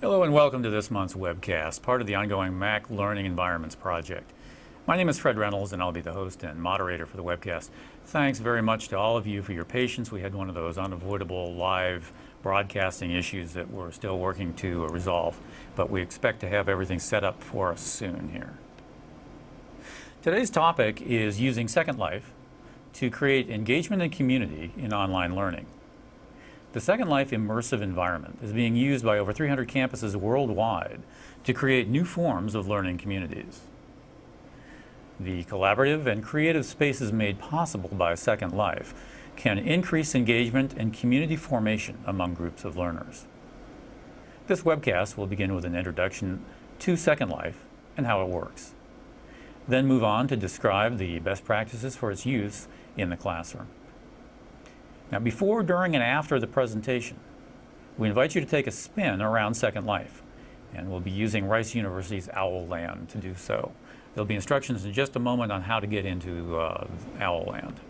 Hello and welcome to this month's webcast, part of the ongoing Mac Learning Environments project. My name is Fred Reynolds and I'll be the host and moderator for the webcast. Thanks very much to all of you for your patience. We had one of those unavoidable live broadcasting issues that we're still working to resolve, but we expect to have everything set up for us soon here. Today's topic is using Second Life to create engagement and community in online learning. The Second Life immersive environment is being used by over 300 campuses worldwide to create new forms of learning communities. The collaborative and creative spaces made possible by Second Life can increase engagement and community formation among groups of learners. This webcast will begin with an introduction to Second Life and how it works. Then move on to describe the best practices for its use in the classroom. Now, before, during, and after the presentation, we invite you to take a spin around Second Life, and we'll be using Rice University's OWL Land to do so. There'll be instructions in just a moment on how to get into uh, OWL Land.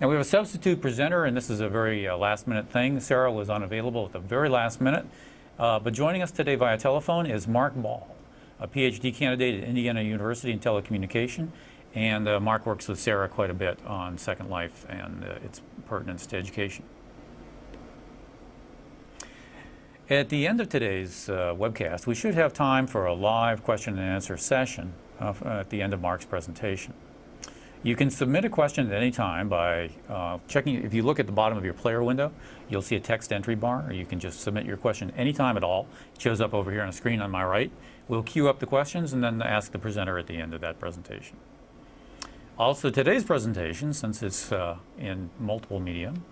Now, we have a substitute presenter, and this is a very uh, last minute thing. Sarah was unavailable at the very last minute, uh, but joining us today via telephone is Mark Bell, a PhD candidate at Indiana University in telecommunication and uh, Mark works with Sarah quite a bit on Second Life and uh, its pertinence to education. At the end of today's uh, webcast, we should have time for a live question and answer session uh, at the end of Mark's presentation. You can submit a question at any time by uh, checking, if you look at the bottom of your player window, you'll see a text entry bar, or you can just submit your question anytime at all. It shows up over here on the screen on my right. We'll queue up the questions and then ask the presenter at the end of that presentation. Also, today's presentation, since it's uh, in multiple medium,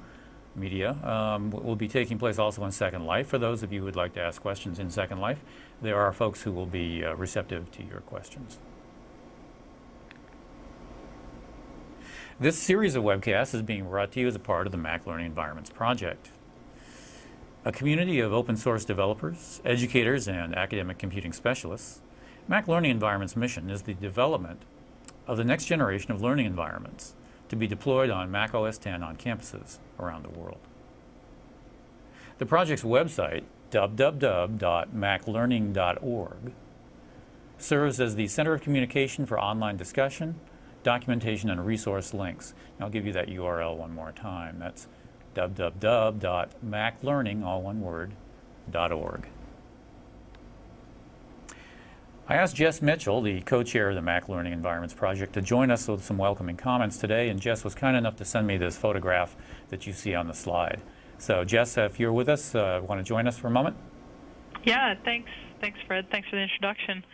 media, um, will be taking place also in Second Life. For those of you who would like to ask questions in Second Life, there are folks who will be uh, receptive to your questions. This series of webcasts is being brought to you as a part of the Mac Learning Environments Project. A community of open source developers, educators, and academic computing specialists, Mac Learning Environments' mission is the development of the next generation of learning environments to be deployed on Mac OS X on campuses around the world. The project's website, www.maclearning.org, serves as the center of communication for online discussion, documentation, and resource links. And I'll give you that URL one more time. That's www.maclearning, all one word, .org. I asked Jess Mitchell, the co-chair of the Mac Learning Environments Project, to join us with some welcoming comments today, and Jess was kind enough to send me this photograph that you see on the slide. So Jess, if you're with us, uh, want to join us for a moment? Yeah, thanks. Thanks, Fred. Thanks for the introduction.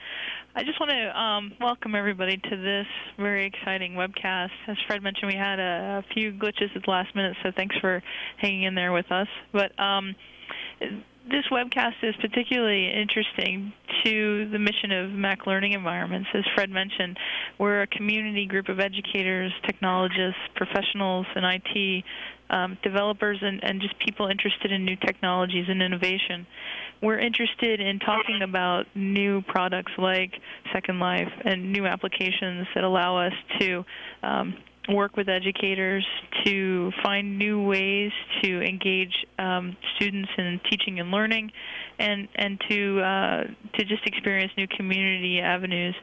I just want to um, welcome everybody to this very exciting webcast. As Fred mentioned, we had a, a, few glitches at the last minute, so thanks for hanging in there with us. But um, this webcast is particularly interesting to the mission of Mac Learning Environments. As Fred mentioned, we're a community group of educators, technologists, professionals in IT, um, developers, and, and just people interested in new technologies and innovation. We're interested in talking about new products like Second Life and new applications that allow us to um, work with educators to find new ways to engage um, students in teaching and learning, and and to uh, to just experience new community avenues.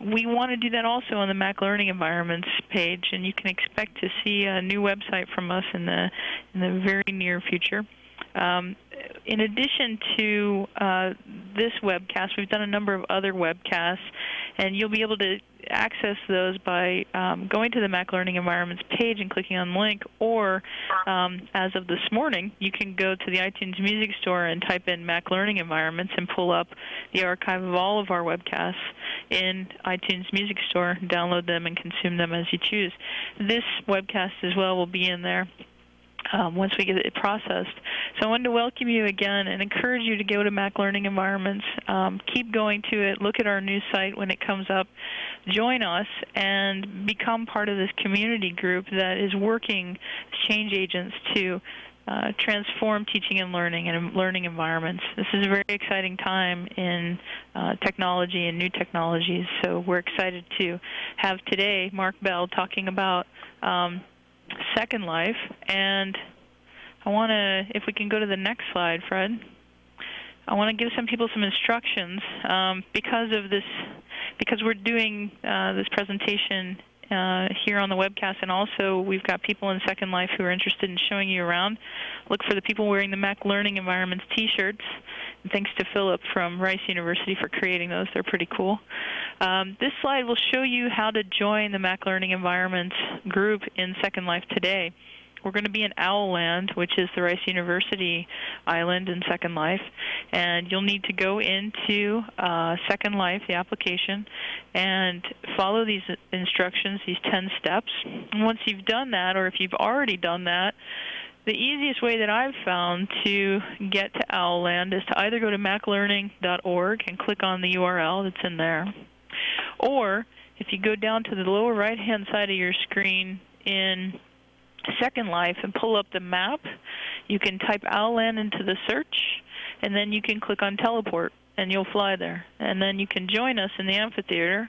We want to do that also on the Mac Learning Environments page, and you can expect to see a new website from us in the in the very near future. Um, in addition to uh, this webcast, we've done a number of other webcasts, and you'll be able to access those by um, going to the Mac Learning Environments page and clicking on the link, or um, as of this morning, you can go to the iTunes Music Store and type in Mac Learning Environments and pull up the archive of all of our webcasts in iTunes Music Store, download them, and consume them as you choose. This webcast as well will be in there um, once we get it processed. So I wanted to welcome you again and encourage you to go to Mac Learning Environments. Um, keep going to it. Look at our new site when it comes up. Join us and become part of this community group that is working as change agents to uh, transform teaching and learning and learning environments. This is a very exciting time in uh, technology and new technologies. So we're excited to have today Mark Bell talking about um, Second Life. And I want to, if we can go to the next slide, Fred. I want to give some people some instructions um, because of this, because we're doing uh, this presentation uh, here on the webcast, and also we've got people in Second Life who are interested in showing you around. Look for the people wearing the Mac Learning Environments T-shirts. And thanks to Philip from Rice University for creating those. They're pretty cool. Um, this slide will show you how to join the Mac Learning Environments group in Second Life today. We're going to be in Owl Land, which is the Rice University island in Second Life, and you'll need to go into uh, Second Life, the application, and follow these instructions, these 10 steps. And once you've done that, or if you've already done that, the easiest way that I've found to get to Owl Land is to either go to maclearning.org and click on the URL that's in there, or if you go down to the lower right hand side of your screen in Second Life and pull up the map, you can type Owlland into the search, and then you can click on teleport, and you'll fly there. And then you can join us in the amphitheater,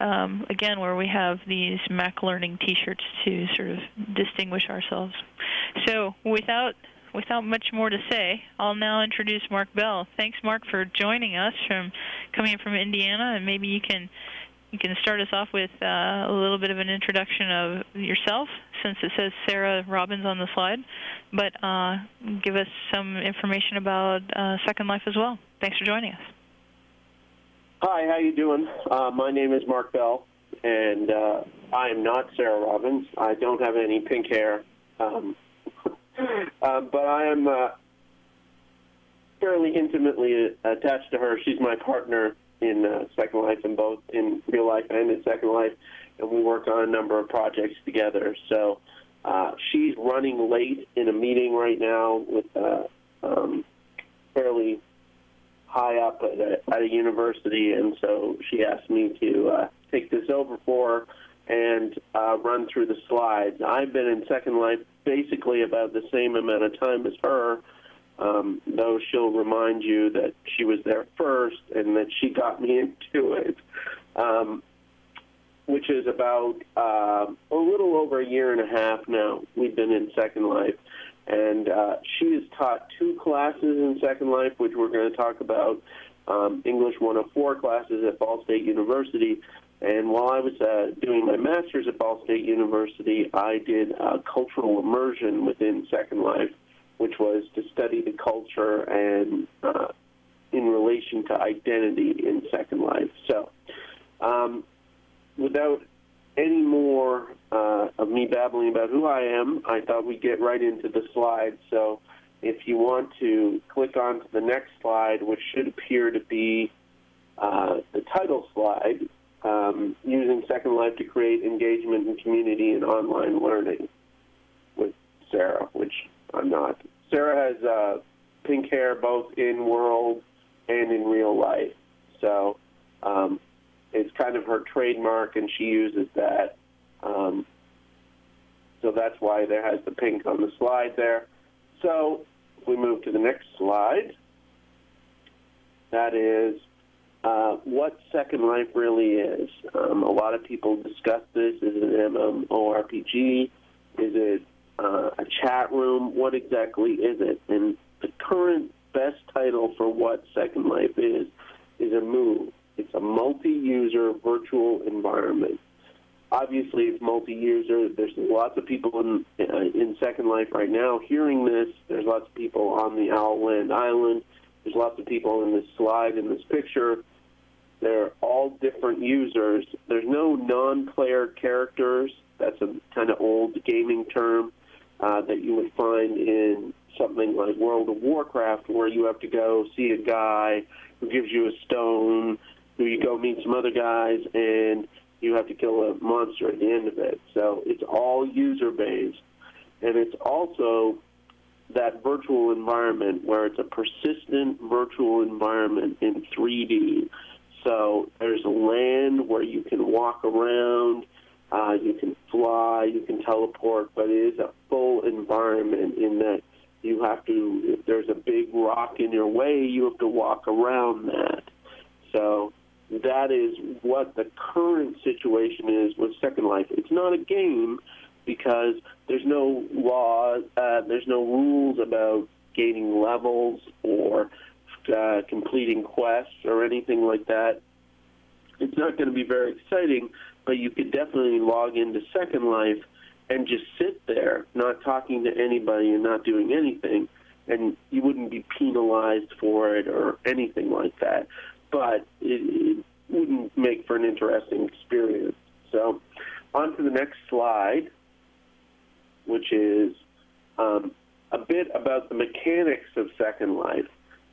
um, again, where we have these Mac Learning T-shirts to sort of distinguish ourselves. So without without much more to say, I'll now introduce Mark Bell. Thanks, Mark, for joining us from coming from Indiana, and maybe you can you can start us off with uh, a little bit of an introduction of yourself, since it says Sarah Robbins on the slide, but uh, give us some information about uh, Second Life as well. Thanks for joining us. Hi, how you doing? Uh, my name is Mark Bell, and uh, I am not Sarah Robbins. I don't have any pink hair, um, uh, but I am fairly intimately attached to her. She's my partner in uh, Second Life and both in real life and in Second Life, and we work on a number of projects together. So uh, she's running late in a meeting right now with uh, um, fairly high up at a, at a university, and so she asked me to uh, take this over for her and uh, run through the slides. I've been in Second Life basically about the same amount of time as her um, though she'll remind you that she was there first and that she got me into it, um, which is about uh, a little over a year and a half now. We've been in Second Life, and uh, she has taught two classes in Second Life, which we're going to talk about. Um, English 104 classes at Ball State University, and while I was uh, doing my master's at Ball State University, I did uh, cultural immersion within Second Life which was to study the culture and uh, in relation to identity in Second Life. So, um, without any more uh, of me babbling about who I am, I thought we'd get right into the slides. So, if you want to click on to the next slide, which should appear to be uh, the title slide, um, using Second Life to create engagement and community in online learning with Sarah, which I'm not. Sarah has uh, pink hair both in world and in real life. So um, it's kind of her trademark, and she uses that. Um, so that's why there has the pink on the slide there. So if we move to the next slide, that is uh, what Second Life really is. Um, a lot of people discuss this. Is it an MMORPG? Is it uh, a chat room. What exactly is it? And the current best title for what Second Life is is a MUVE. It's a multi-user virtual environment. Obviously, it's multi-user. There's lots of people in uh, in Second Life right now hearing this. There's lots of people on the Owlland Island. There's lots of people in this slide in this picture. They're all different users. There's no non-player characters. That's a kind of old gaming term uh, that you would find in something like World of Warcraft, where you have to go see a guy who gives you a stone, who you go meet some other guys, and you have to kill a monster at the end of it. So it's all user based, and it's also that virtual environment where it's a persistent virtual environment in 3D. So there's land where you can walk around uh, you can fly, you can teleport, but it is a full environment in that you have to, if there's a big rock in your way, you have to walk around that. So that is what the current situation is with Second Life. It's not a game because there's no law, uh, there's no rules about gaining levels or uh, completing quests or anything like that. It's not going to be very exciting, but you could definitely log into Second Life and just sit there, not talking to anybody and not doing anything, and you wouldn't be penalized for it or anything like that. But it, it wouldn't make for an interesting experience. So, on to the next slide, which is um, a bit about the mechanics of Second Life,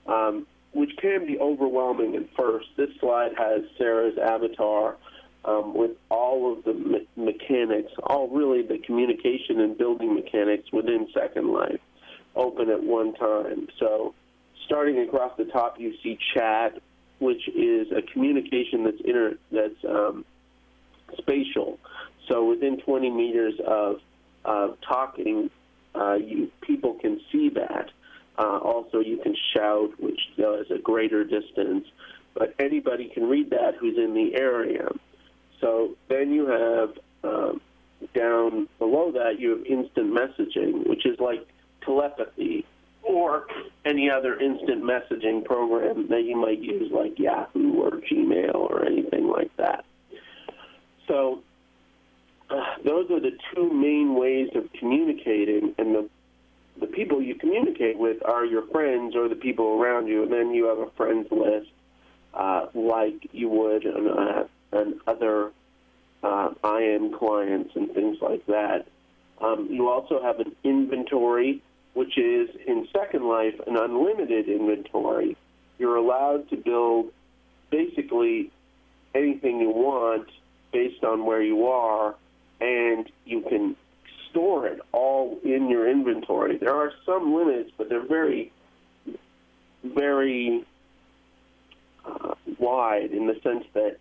um, which can be overwhelming at first. This slide has Sarah's avatar um, with all of the me- mechanics, all really the communication and building mechanics within Second Life open at one time. So, starting across the top, you see chat, which is a communication that's inter- that's um, spatial. So, within 20 meters of uh, talking, uh, you people can see that. Uh, also, you can shout, which does a greater distance, but anybody can read that who's in the area. So then you have um, down below that you have instant messaging, which is like telepathy or any other instant messaging program that you might use, like Yahoo or Gmail or anything like that. So uh, those are the two main ways of communicating, and the the people you communicate with are your friends or the people around you, and then you have a friends list uh, like you would on, uh, on other uh, IM clients and things like that. Um, you also have an inventory, which is in Second Life an unlimited inventory. You're allowed to build basically anything you want based on where you are, and you can store it all in your inventory. There are some limits, but they're very, very uh, wide in the sense that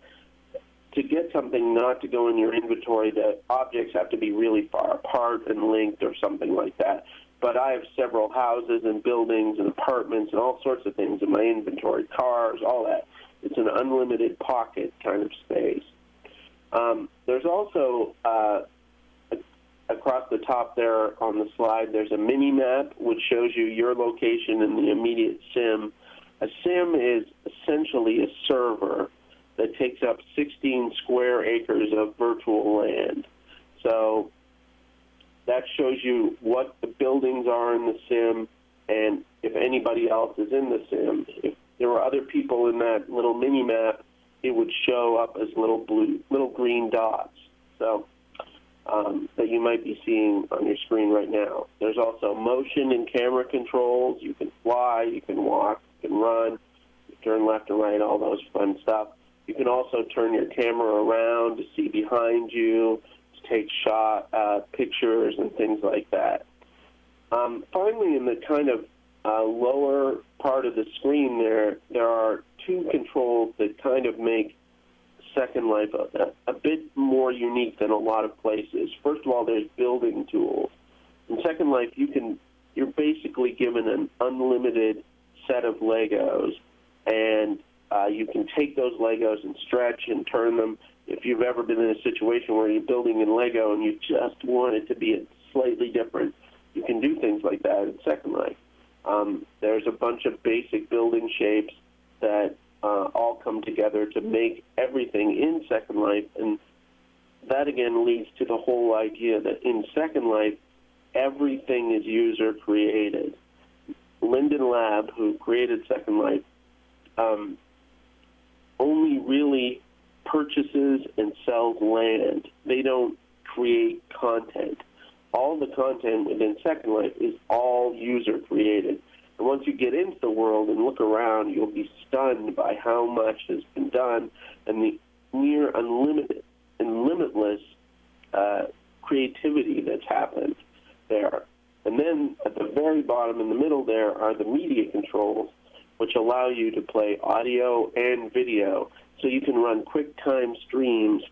to get something not to go in your inventory, the objects have to be really far apart and linked or something like that. But I have several houses and buildings and apartments and all sorts of things in my inventory, cars, all that. It's an unlimited pocket kind of space. Um, there's also uh, across the top there on the slide, there's a mini map which shows you your location in the immediate sim. A sim is essentially a server that takes up 16 square acres of virtual land. So that shows you what the buildings are in the sim and if anybody else is in the sim. If there were other people in that little mini map, it would show up as little blue, little green dots. So um, that you might be seeing on your screen right now. There's also motion and camera controls. You can fly, you can walk, you can run, you turn left and right, all those fun stuff. You can also turn your camera around to see behind you, to take shot uh, pictures and things like that. Um, finally, in the kind of uh, lower part of the screen there, there are two controls that kind of make Second Life a, a bit more unique than a lot of places. First of all, there's building tools. In Second Life, you can you're basically given an unlimited set of Legos, and uh, you can take those Legos and stretch and turn them. If you've ever been in a situation where you're building in Lego and you just want it to be slightly different, you can do things like that in Second Life. Um, there's a bunch of basic building shapes that uh, all come together to make everything in Second Life. And that again leads to the whole idea that in Second Life, everything is user created. Linden Lab, who created Second Life, um, only really purchases and sells land. They don't create content. All the content within Second Life is all user created. And once you get into the world and look around, you'll be stunned by how much has been done and the near unlimited and limitless uh, creativity that's happened there. And then at the very bottom in the middle there are the media controls, which allow you to play audio and video. So you can run QuickTime streams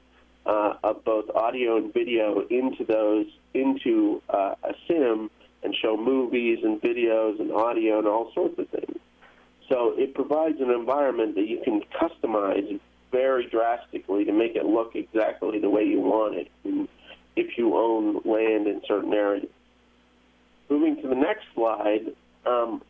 uh, of both audio and video into those into uh, a sim and show movies and videos and audio and all sorts of things. So it provides an environment that you can customize very drastically to make it look exactly the way you want it if you own land in certain areas. Moving to the next slide, um,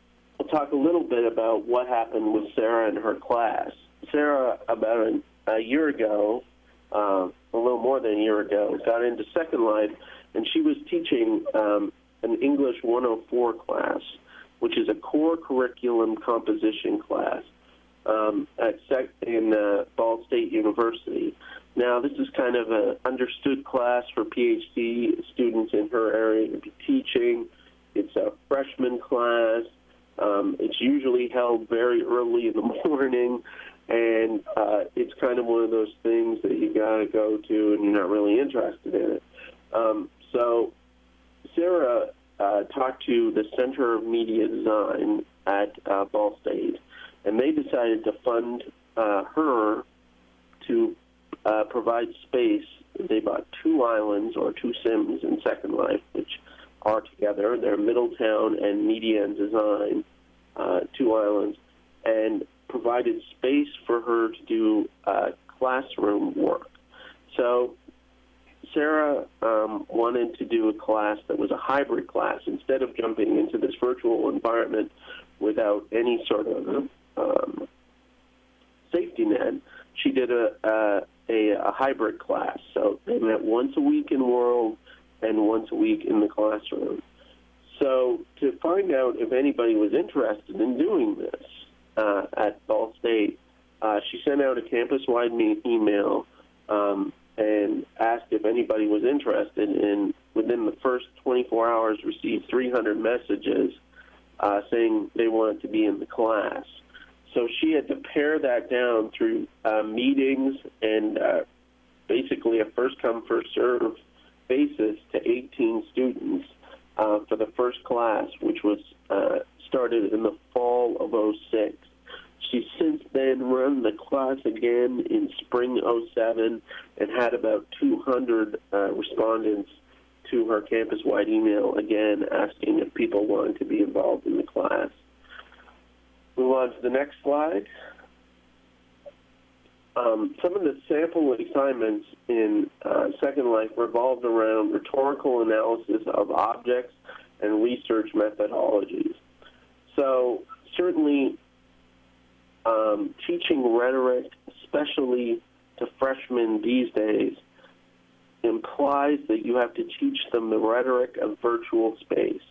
we'll talk a little bit about what happened with Sarah and her class. Sarah, about a, a year ago, uh, a little more than a year ago, got into Second Life, and she was teaching um, an English 104 class, which is a core curriculum composition class um, at Sec- in uh, Ball State University. Now, this is kind of an understood class for PhD students in her area to be teaching. It's a freshman class. Um, it's usually held very early in the morning, and uh, it's kind of one of those things that you got to go to, and you're not really interested in it. Um, so, Sarah uh, talked to the Center of Media Design at uh, Ball State, and they decided to fund uh, her to uh, provide space. They bought two islands or two sims in Second Life, which are together. They're Middletown and Media and Design, uh, two islands, and provided space for her to do uh, classroom work. So Sarah um, wanted to do a class that was a hybrid class instead of jumping into this virtual environment without any sort of um, safety net. She did a, a, a, a hybrid class. So they met once a week in World and once a week in the classroom. So to find out if anybody was interested in doing this uh, at Ball State, uh, she sent out a campus-wide email um, and asked if anybody was interested. And within the first 24 hours, received 300 messages uh, saying they wanted to be in the class. So she had to pare that down through uh, meetings and uh, basically a first come first serve basis to 18 students uh, for the first class, which was uh, started in the fall of 06. She's since then run the class again in spring 07 and had about 200 uh, respondents to her campus-wide email again asking if people wanted to be involved in the class. Move on to the next slide. Um, some of the sample assignments in uh, Second Life revolved around rhetorical analysis of objects and research methodologies. So certainly um, teaching rhetoric, especially to freshmen these days, implies that you have to teach them the rhetoric of virtual space.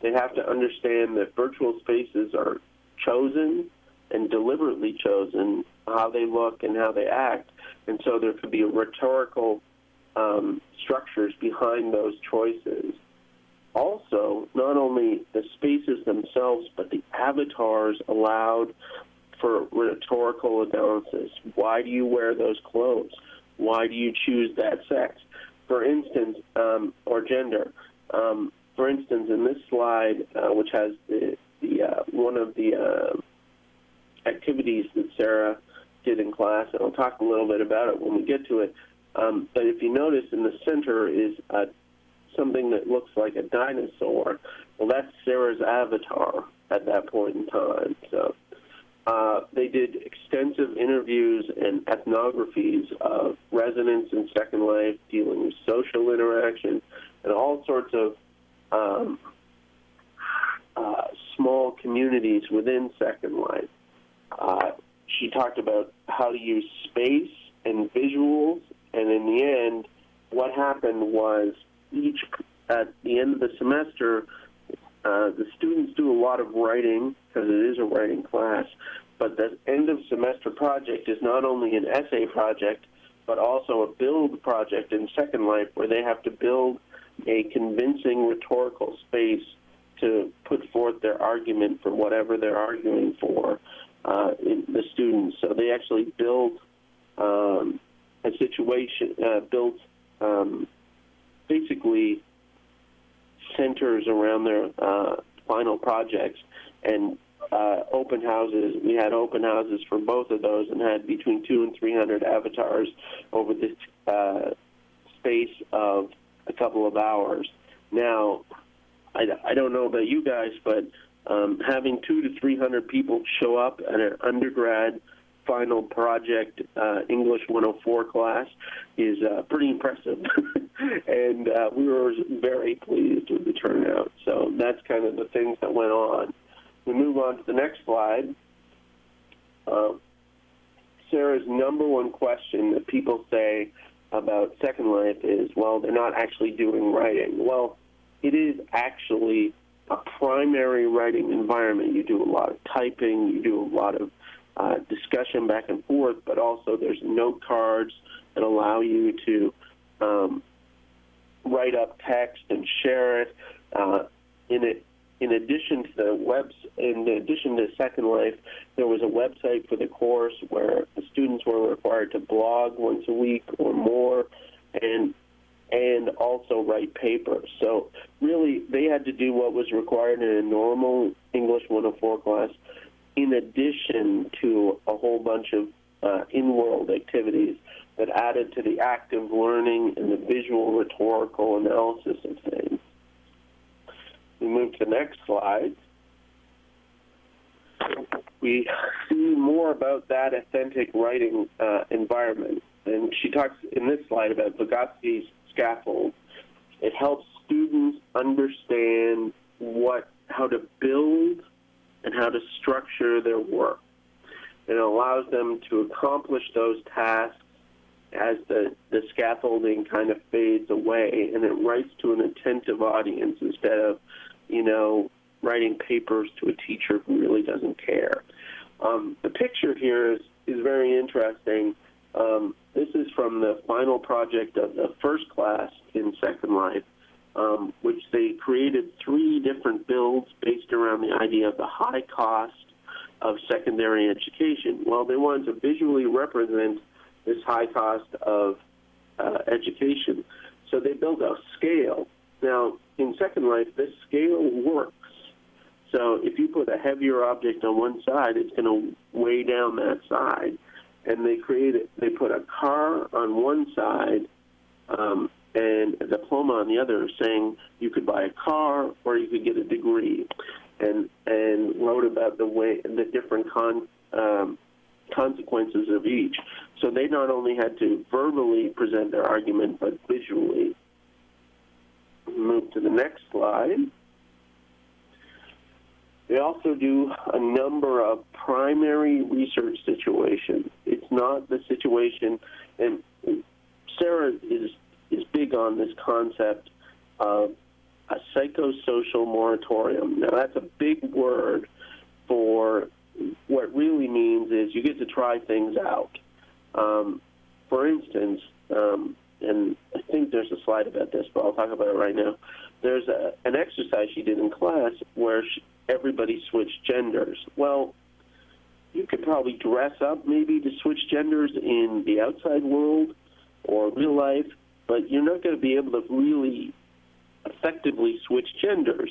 They have to understand that virtual spaces are chosen and deliberately chosen how they look and how they act, and so there could be rhetorical um, structures behind those choices. Also, not only the spaces themselves, but the avatars allowed for rhetorical analysis. Why do you wear those clothes? Why do you choose that sex? For instance, um, or gender. Um, for instance, in this slide, uh, which has the, the uh, one of the uh, activities that Sarah did in class, and I'll talk a little bit about it when we get to it. Um, but if you notice, in the center is uh, something that looks like a dinosaur. Well, that's Sarah's avatar at that point in time. So uh, they did extensive interviews and ethnographies of residents in Second Life, dealing with social interaction and all sorts of um, uh, small communities within Second Life. Talked about how to use space and visuals, and in the end, what happened was each at the end of the semester, uh, the students do a lot of writing because it is a writing class, but the end of semester project is not only an essay project, but also a build project in Second Life where they have to build a convincing rhetorical space to put forth their argument for whatever they're arguing for uh, the students. So they actually build um, a situation, uh, built um, basically centers around their uh, final projects and uh, open houses. We had open houses for both of those and had between two and three hundred avatars over this uh, space of a couple of hours. Now, I, I don't know about you guys, but um, having two to three hundred people show up at an undergrad final project uh, English 104 class is uh, pretty impressive, and uh, we were very pleased with the turnout. So that's kind of the things that went on. we move on to the next slide. Uh, Sarah's number one question that people say about Second Life is, well, they're not actually doing writing. Well, it is actually a primary writing environment. You do a lot of typing, you do a lot of uh, discussion back and forth, but also there's note cards that allow you to um, write up text and share it. Uh, in it, in addition to the webs, in addition to Second Life, there was a website for the course where the students were required to blog once a week or more, and and also write papers. So really, they had to do what was required in a normal English 104 class, in addition to a whole bunch of uh, in-world activities that added to the active learning and the visual rhetorical analysis of things. We move to the next slide. We see more about that authentic writing uh, environment. And she talks in this slide about Vygotsky's scaffold. It helps students understand what, how to build and how to structure their work. It allows them to accomplish those tasks as the, the scaffolding kind of fades away and it writes to an attentive audience instead of, you know, writing papers to a teacher who really doesn't care. Um, the picture here is, is very interesting. Um, this is from the final project of the first class in Second Life, um, which they created three different builds based around the idea of the high cost of secondary education. Well, they wanted to visually represent this high cost of uh, education, so they built a scale. Now, in Second Life, this scale works. So if you put a heavier object on one side, it's going to weigh down that side and they created they put a car on one side um, and a diploma on the other, saying you could buy a car or you could get a degree, and and wrote about the way the different con, um, consequences of each. So they not only had to verbally present their argument, but visually. Move to the next slide. They also do a number of primary research situations. Not the situation, and Sarah is is big on this concept of a psychosocial moratorium. Now that's a big word for what really means is you get to try things out. Um, for instance, um, and I think there's a slide about this, but I'll talk about it right now. There's a, an exercise she did in class where she, everybody switched genders. Well, you could probably dress up maybe to switch genders in the outside world or real life, but you're not going to be able to really effectively switch genders.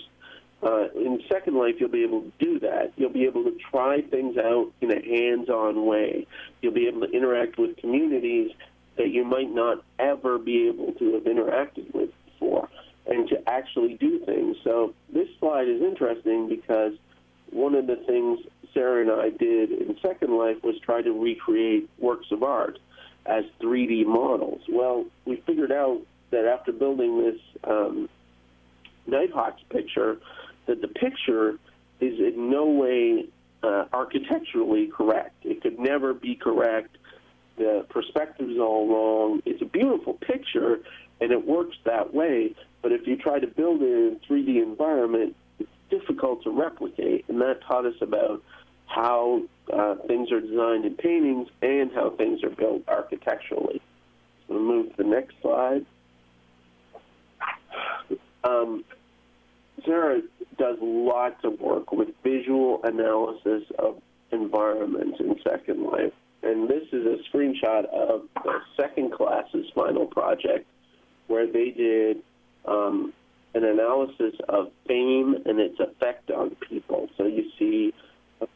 Uh, in Second Life, you'll be able to do that. You'll be able to try things out in a hands-on way. You'll be able to interact with communities that you might not ever be able to have interacted with before and to actually do things. So this slide is interesting because one of the things Sarah and I did in Second Life was try to recreate works of art as 3D models. Well, we figured out that after building this um, Nighthawks picture, that the picture is in no way uh, architecturally correct. It could never be correct. The perspective is all wrong. It's a beautiful picture, and it works that way. But if you try to build it in a 3D environment, difficult to replicate. And that taught us about how uh, things are designed in paintings and how things are built architecturally. So we'll move to the next slide. Um, Sarah does lots of work with visual analysis of environments in Second Life. And this is a screenshot of the second class's final project where they did um, analysis of fame and its effect on people. So you see a,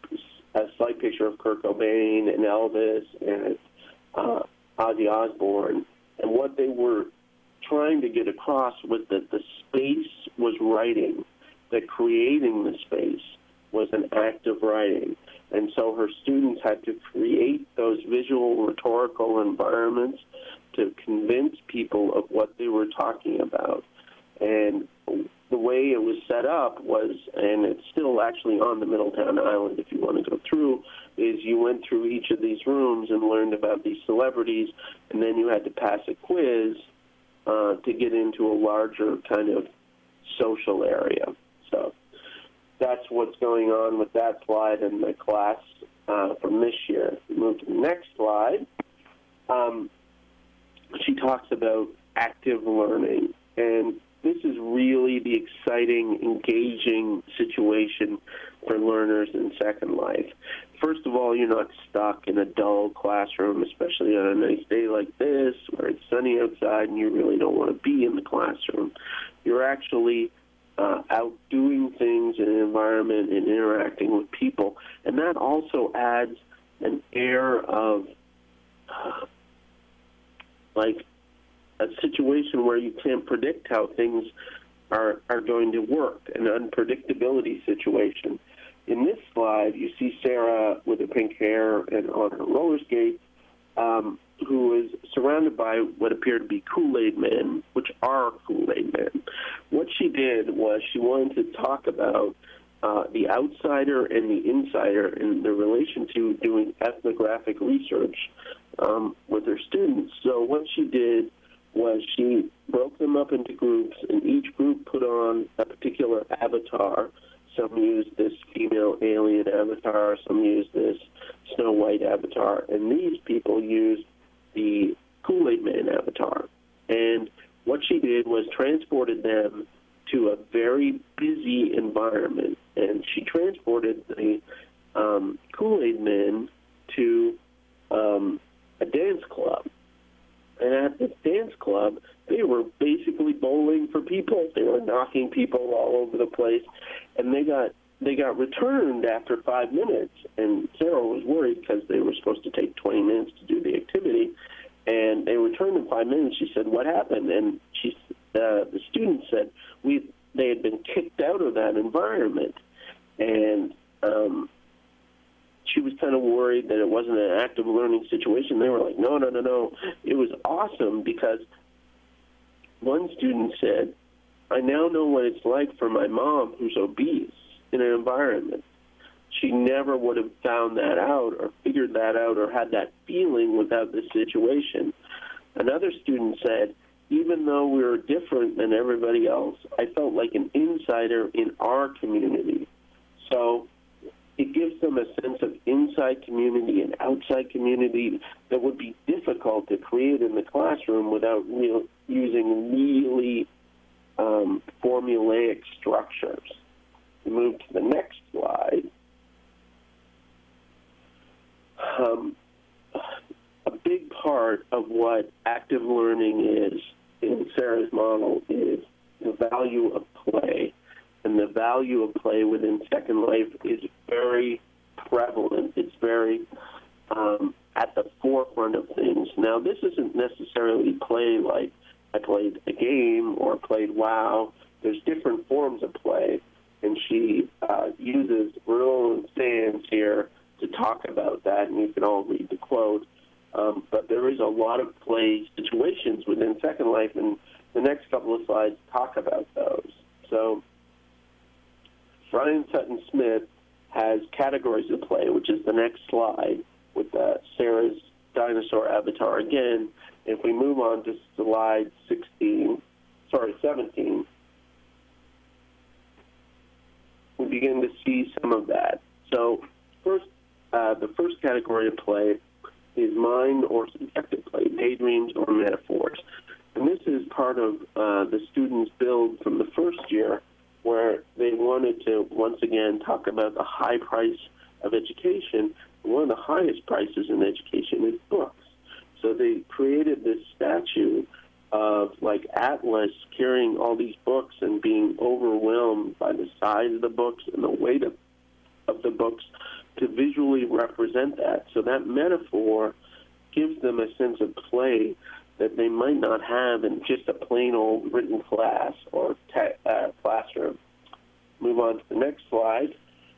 a slight picture of Kurt Cobain and Elvis and uh, Ozzy Osbourne. And what they were trying to get across was that the space was writing, that creating the space was an act of writing. And so her students had to create those visual rhetorical environments to convince people of what they were talking about. And the way it was set up was, and it's still actually on the Middletown Island if you want to go through, is you went through each of these rooms and learned about these celebrities, and then you had to pass a quiz uh, to get into a larger kind of social area. So that's what's going on with that slide in the class uh, from this year. Move to the next slide. Um, she talks about active learning, and this is really the exciting, engaging situation for learners in Second Life. First of all, you're not stuck in a dull classroom, especially on a nice day like this where it's sunny outside and you really don't want to be in the classroom. You're actually uh, out doing things in an environment and interacting with people. And that also adds an air of uh, like a situation where you can't predict how things are, are going to work, an unpredictability situation. In this slide, you see Sarah with her pink hair and on her roller skates, um, who is surrounded by what appear to be Kool-Aid men, which are Kool-Aid men. What she did was she wanted to talk about uh, the outsider and the insider in the relation to doing ethnographic research um, with her students. So what she did was she broke them up into groups, and each group put on a particular avatar. Some used this female alien avatar, some used this Snow White avatar, and these people used the Kool Aid Man avatar. And what she did was transported them to a very busy environment, and she transported the um, Kool Aid Men to um, a dance club. And at this dance club, they were basically bowling for people. They were knocking people all over the place, and they got they got returned after five minutes. And Sarah was worried because they were supposed to take 20 minutes to do the activity, and they returned in five minutes. She said, "What happened?" And she, uh, the student said, "We they had been kicked out of that environment," and um, she was kind of worried that it wasn't an active learning situation. They were like, "No, no, no, no! It was awesome because." One student said, I now know what it's like for my mom who's obese in an environment. She never would have found that out or figured that out or had that feeling without this situation. Another student said, even though we were different than everybody else, I felt like an insider in our community. So it gives them a sense of inside community and outside community that would be difficult to create in the classroom without real, using really um, formulaic structures. Move to the next slide. Um, a big part of what active learning is in Sarah's model is the value of play. And the value of play within Second Life is very prevalent. It's very um, at the forefront of things. Now, this isn't necessarily play like I played a game or played WoW. There's different forms of play, and she uh, uses Roland Sands here to talk about that, and you can all read the quote. Um, but there is a lot of play situations within Second Life, and the next couple of slides talk about those. So, Brian Sutton Smith has categories of play, which is the next slide with uh, Sarah's dinosaur avatar again. If we move on to slide 16, sorry, 17, we begin to see some of that. So, first, uh, the first category of play is mind or subjective play, daydreams or metaphors. And this is part of uh, the students' build from the first year, where they wanted to once again talk about the high price of education. One of the highest prices in education is books. So they created this statue of like Atlas carrying all these books and being overwhelmed by the size of the books and the weight of, of the books to visually represent that. So that metaphor gives them a sense of play that they might not have in just a plain old written class or te- uh, classroom. Move on to the next slide.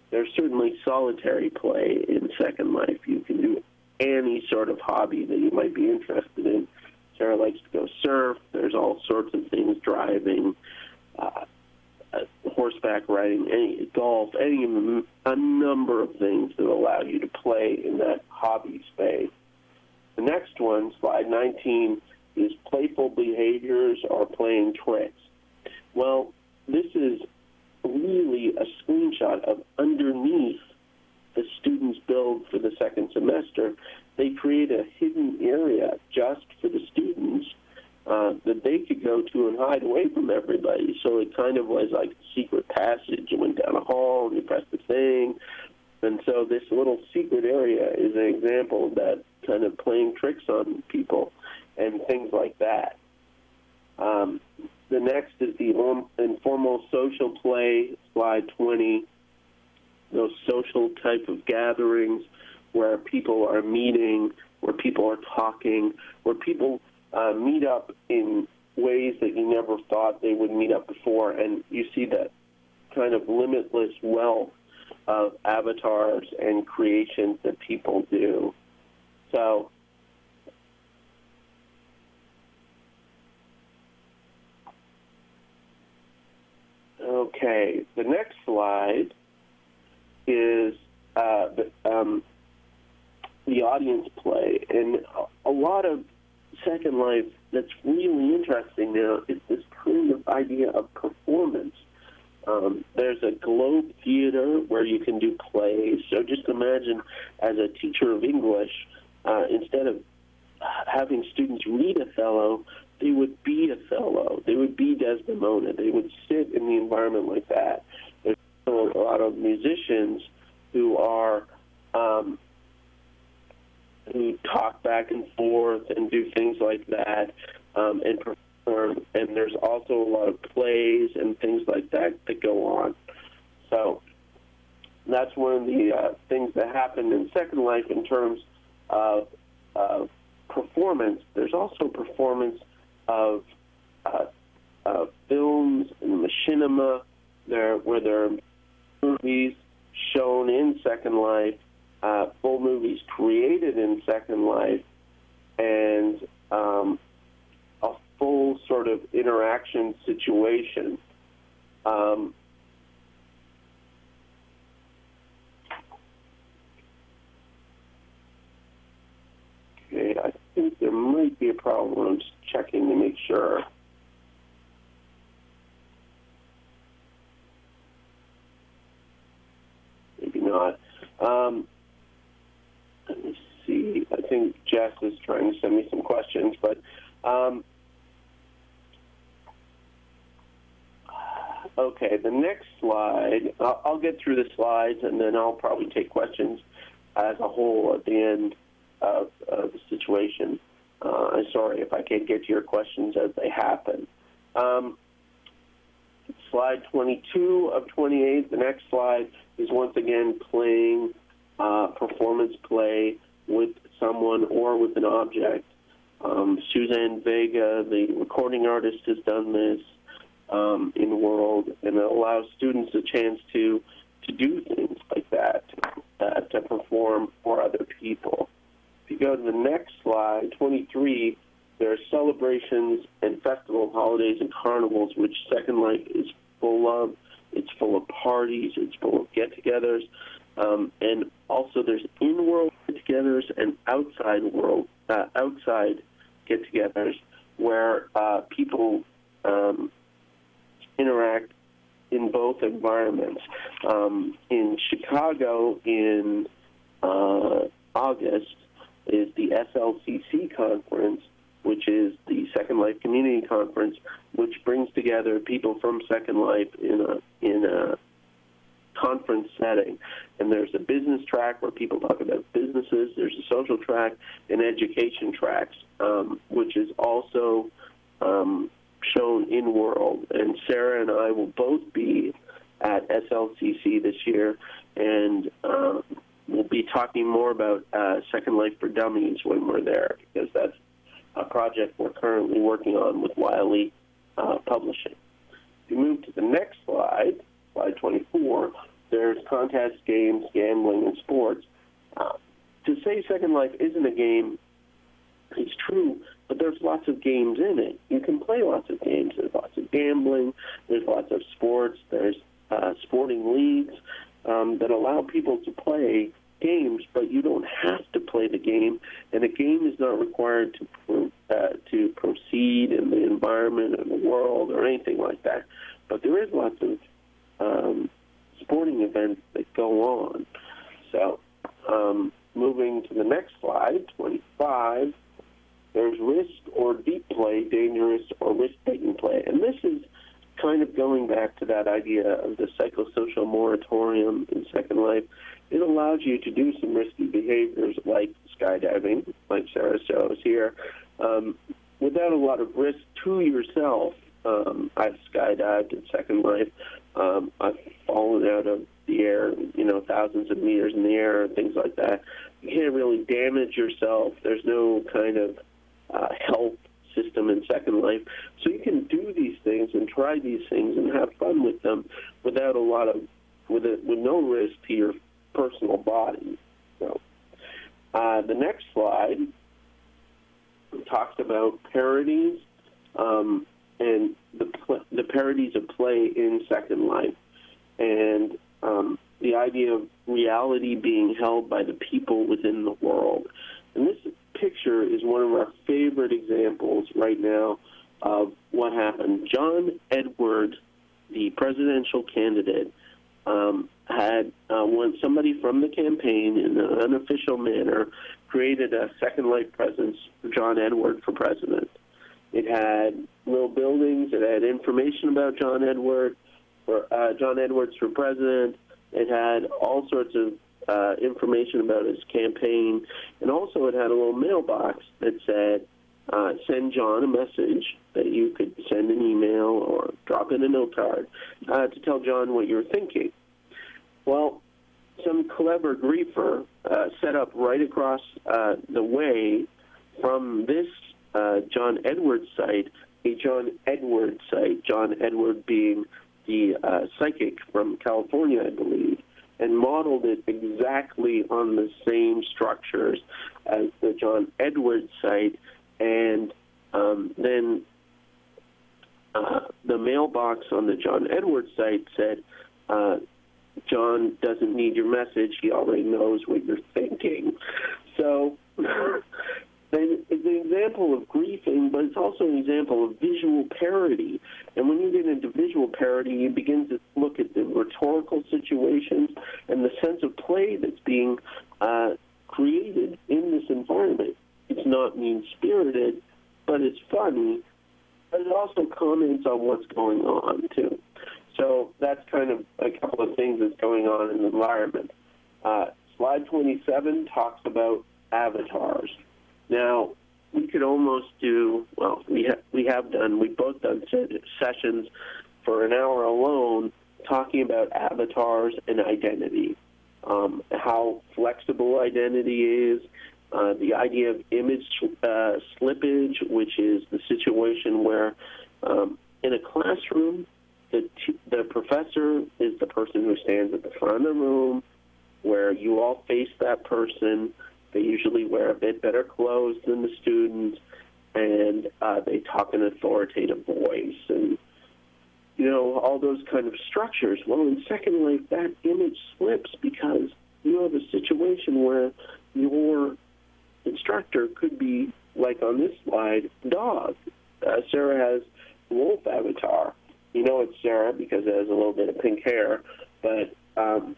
There's certainly solitary play in Second Life. You can do any sort of hobby that you might be interested in. Sarah likes to go surf. There's all sorts of things driving, uh, horseback riding, any golf, any a number of things that allow you to play in that hobby space. One, slide 19, is playful behaviors or playing tricks. Well, this is really a screenshot of underneath the students build for the second semester. They create a hidden area just for the students uh, that they could go to and hide away from everybody. So it kind of was like a secret passage. You went down a hall and you pressed the thing. And so this little secret area is an example of that kind of playing tricks on people and things like that. Um, the next is the informal social play, slide 20. Those social type of gatherings where people are meeting, where people are talking, where people uh, meet up in ways that you never thought they would meet up before, and you see that kind of limitless wealth of avatars and creations that people do. So Okay, the next slide is uh, the, um, the audience play, and a, lot of Second Life that's really interesting now is this kind of idea of performance. Um, there's a Globe Theater where you can do plays. So just imagine, as a teacher of English, uh, instead of having students read Othello, they would be Othello. They would be Desdemona. They would sit in the environment like that. There's a lot of musicians who are um, who talk back and forth and do things like that um, and perform. And there's also a lot of plays and things like that that go on. So that's one of the uh, things that happened in Second Life in terms of uh, performance. There's also performance of uh, films and machinima, there where there are movies shown in Second Life, uh, full movies created in Second Life, and um, full sort of interaction situation. Um, okay, I think there might be a problem. I'm just checking to make sure. Maybe not. Um, let me see. I think Jess is trying to send me some questions, but um, okay. The next slide. I'll, I'll get through the slides, and then I'll probably take questions as a whole at the end of, of the situation. Uh, I'm sorry if I can't get to your questions as they happen. Um, slide 22 of 28, the next slide is once again playing uh, performance play with someone or with an object. Um, Suzanne Vega, the recording artist, has done this um, in the World, and it allows students a chance to to do things like that, uh, to perform for other people. If you go to the next slide, 23, there are celebrations and festival holidays and carnivals, which Second Life is full of. It's full of parties. It's full of get-togethers, um, and also there's in-world get-togethers and outside world uh, outside get-togethers where uh, people um, interact in both environments. Um, in Chicago, in uh, August, is the SLCC conference, which is the Second Life Community Conference, which brings together people from Second Life in a in a conference setting. And there's a business track where people talk about businesses. There's a social track and education tracks, um, which is also um, shown in World. And Sarah and I will both be at SLCC this year, and um, we'll be talking more about uh, Second Life for Dummies when we're there because that's a project we're currently working on with Wiley uh, Publishing. If you move to the next slide, slide 24, there's contests, games, gambling, and sports. Uh, to say Second Life isn't a game, it's true but there's lots of games in it. You can play lots of games. There's lots of gambling. There's lots of sports. There's uh, sporting leagues um, that allow people to play games, but you don't have to play the game, and a game is not required to uh, to proceed in the environment and the world or anything like that. But there is lots of um, sporting events that go on. So, um, moving to the next slide, 25. There's risk or deep play, dangerous or risk-taking play, and this is kind of going back to that idea of the psychosocial moratorium in Second Life it allows you to do some risky behaviors like skydiving, like Sarah shows here, um, without a lot of risk to yourself. Um, I've skydived in Second Life. Um, I've fallen out of the air, you know, thousands of meters in the air and things like that. You can't really damage yourself. There's no kind of uh, health system in Second Life. So you can do these things and try these things and have fun with them without a lot of, with, a, with no risk to your personal body. So, uh, the next slide talks about parodies um, and the pl- the parodies of play in Second Life, and um, the idea of reality being held by the people within the world. And this picture is one of our favorite examples right now of what happened. John Edward, the presidential candidate, um, had uh, when somebody from the campaign, in an unofficial manner, created a Second Life presence for John Edward for president. It had little buildings. It had information about John Edward for uh, John Edwards for president. It had all sorts of uh, information about his campaign, and also it had a little mailbox that said, uh, "Send John a message." That you could send an email or drop in a note card uh, to tell John what you're thinking. Well, some clever griefer uh, set up right across uh, the way from this uh, John Edwards site a John Edwards site, John Edward being the psychic from California, I believe, and modeled it exactly on the same structures as the John Edwards site, and um, then uh, the mailbox on the John Edwards site said, uh, John doesn't need your message. He already knows what you're thinking. So an example of griefing, but it's also an example of visual parody. And when you get into visual parody, you begin to look at the rhetorical situations and the sense of play that's being uh, created in this environment. It's not mean spirited, but it's funny. But it also comments on what's going on, too. So that's kind of a couple of things that's going on in the environment. Uh, slide 27 talks about avatars. Now, we could almost do, well, we, ha- we have done, we've both done se- sessions for an hour alone talking about avatars and identity, um, how flexible identity is, uh, the idea of image uh, slippage, which is the situation where um, in a classroom, the, t- the professor is the person who stands at the front of the room where you all face that person. They usually wear a bit better clothes than the students, and uh, they talk in authoritative voice, and you know all those kind of structures. Well, in Second Life, that image slips because you have a situation where your instructor could be, like on this slide, dog. Uh, Sarah has wolf avatar. You know it's Sarah because it has a little bit of pink hair, but um,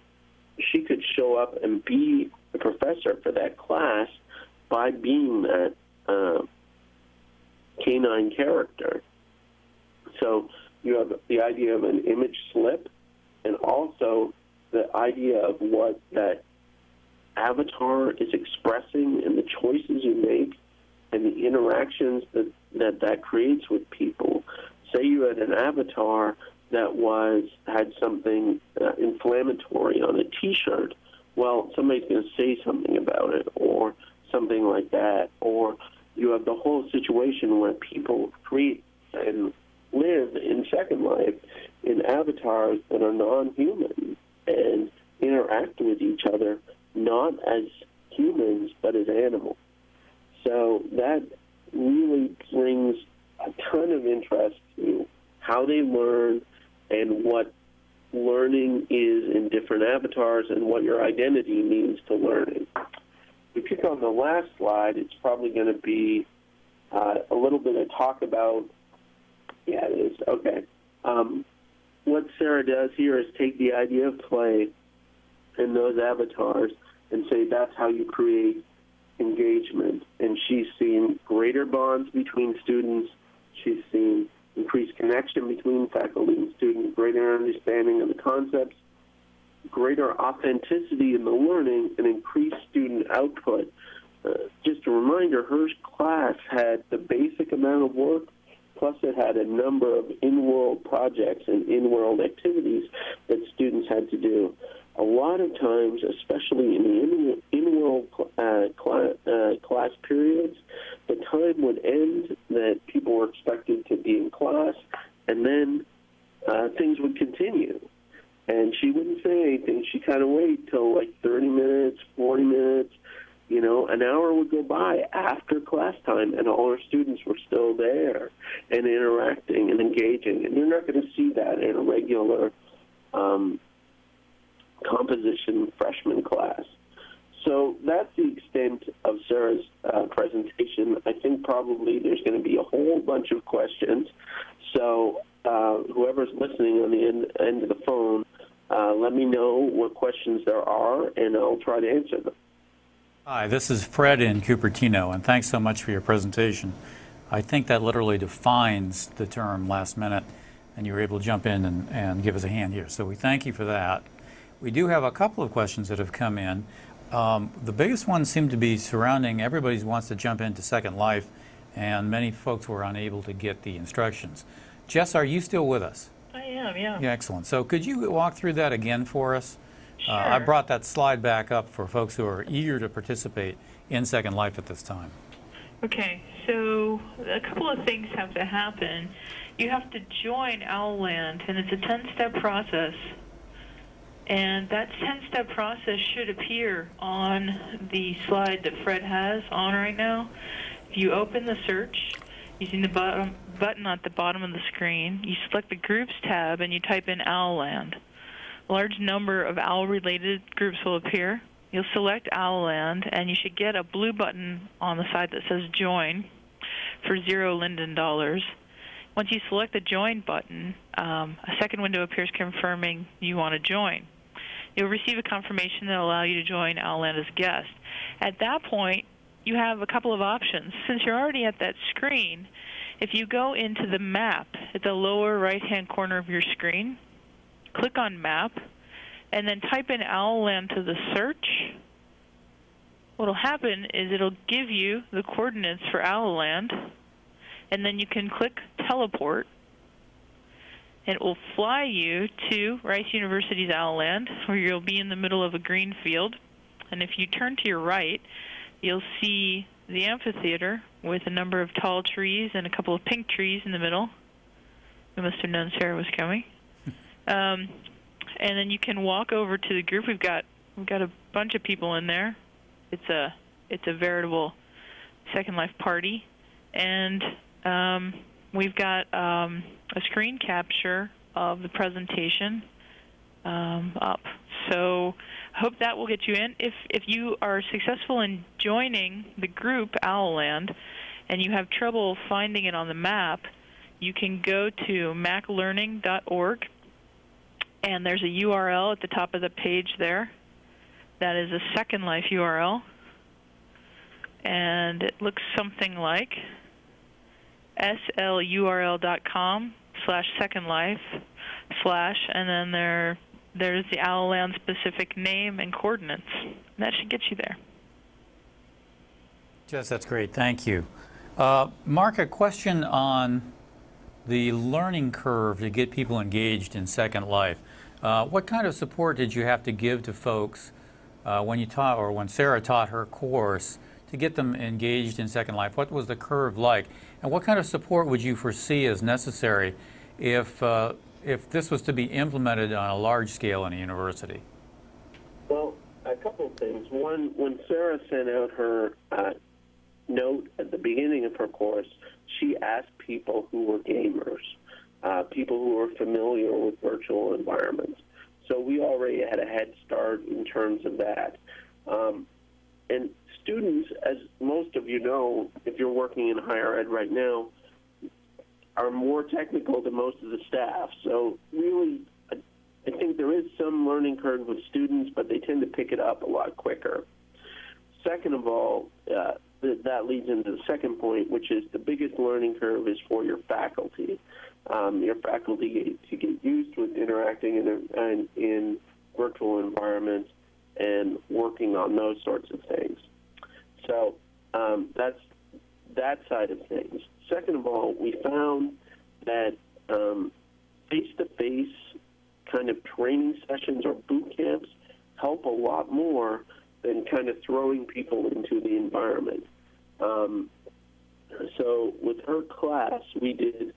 she could show up and be the professor for that class by being that uh, canine character. So you have the idea of an image slip and also the idea of what that avatar is expressing and the choices you make and the interactions that that, that creates with people. Say you had an avatar that was had something uh, inflammatory on a T-shirt. Well, somebody's going to say something about it, or something like that, or you have the whole situation where people create and live in Second Life in avatars that are non-human and interact with each other not as humans but as animals. So that really brings a ton of interest to how they learn and what learning is in different avatars and what your identity means to learning. If you click on the last slide, it's probably going to be uh, a little bit of talk about. Yeah, it is. Okay. Um, what Sarah does here is take the idea of play and those avatars and say that's how you create engagement. And she's seen greater bonds between students. She's seen increased connection between faculty and students, greater understanding of the concepts, greater authenticity in the learning, and increased student output. Uh, just a reminder, her class had the basic amount of work, plus it had a number of in-world projects and in-world activities that students had to do. A lot of times, especially in the in-world uh, class, uh, class periods, the time would end that people were expected to be in class, and then uh, things would continue. And she wouldn't say anything. She kind of wait till like 30 minutes, 40 minutes, you know, an hour would go by after class time, and all our students were still there and interacting and engaging. And you're not going to see that in a regular um, composition freshman class. So that's the extent of Sarah's uh, presentation. I think probably there's going to be a whole bunch of questions. So uh, whoever's listening on the end, end of the phone, uh, let me know what questions there are, and I'll try to answer them. Hi, this is Fred in Cupertino, and thanks so much for your presentation. I think that literally defines the term last minute, and you were able to jump in and, and give us a hand here. So we thank you for that. We do have a couple of questions that have come in. Um, the biggest ones seem to be surrounding everybody wants to jump into Second Life, and many folks were unable to get the instructions. Jess, are you still with us? I am, yeah. Yeah, excellent. So could you walk through that again for us? Sure. Uh, I brought that slide back up for folks who are eager to participate in Second Life at this time. Okay, so a couple of things have to happen. You have to join Owlland, and it's a 10-step process. And that 10-step process should appear on the slide that Fred has on right now. If you open the search using the bottom button at the bottom of the screen, you select the Groups tab and you type in Owlland. A large number of OWL-related groups will appear. You'll select Owlland, and you should get a blue button on the side that says Join for zero Linden dollars. Once you select the Join button, um, a second window appears confirming you want to join. You'll receive a confirmation that will allow you to join Owlland as guest. At that point, you have a couple of options. Since you're already at that screen, if you go into the map at the lower right-hand corner of your screen, click on Map, and then type in Owlland to the search, what'll happen is it'll give you the coordinates for Owlland, and then you can click Teleport, it will fly you to Rice University's Owlland, where you'll be in the middle of a green field. And if you turn to your right, you'll see the amphitheater with a number of tall trees and a couple of pink trees in the middle. We must have known Sarah was coming. Um, and then you can walk over to the group. We've got we've got a bunch of people in there. It's a it's a veritable Second Life party, and um, we've got um, a screen capture of the presentation um, up. So I hope that will get you in. If if you are successful in joining the group Owlland, and you have trouble finding it on the map, you can go to maclearning.org and there's a URL at the top of the page there. That is a Second Life URL, and it looks something like slurl.com slash Second Life slash, and then there there's the Owlland specific name and coordinates. That should get you there. Jess, that's great. Thank you. Uh, Mark, a question on the learning curve to get people engaged in Second Life. Uh, what kind of support did you have to give to folks uh, when you taught, or when Sarah taught her course, to get them engaged in Second Life? What was the curve like, and what kind of support would you foresee as necessary if uh, if this was to be implemented on a large scale in a university? Well, a couple of things. One, when Sarah sent out her uh, note at the beginning of her course, she asked people who were gamers, uh, people who were familiar with virtual environments. So we already had a head start in terms of that. Um, and students, as most of you know, if you're working in higher ed right now, are more technical than most of the staff. So really, I think there is some learning curve with students, but they tend to pick it up a lot quicker. Second of all, uh, th- that leads into the second point, which is the biggest learning curve is for your faculty. Um, your faculty get, to get used with interacting in, in, in virtual environments and working on those sorts of things. So um, that's that side of things. Second of all, we found that um, face-to-face kind of training sessions or boot camps help a lot more than kind of throwing people into the environment. Um, so with her class, we did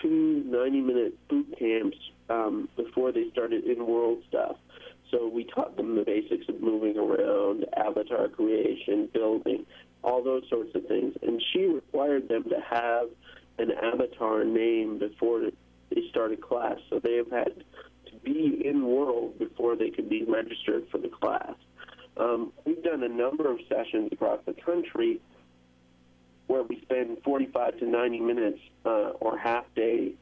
two 90-minute boot camps um, before they started in-world stuff. So we taught them the basics of moving around, avatar creation, building, all those sorts of things. And she required them to have an avatar name before they started class. So they have had to be in world before they could be registered for the class. Um, we've done a number of sessions across the country where we spend 45 to 90 minutes uh, or half day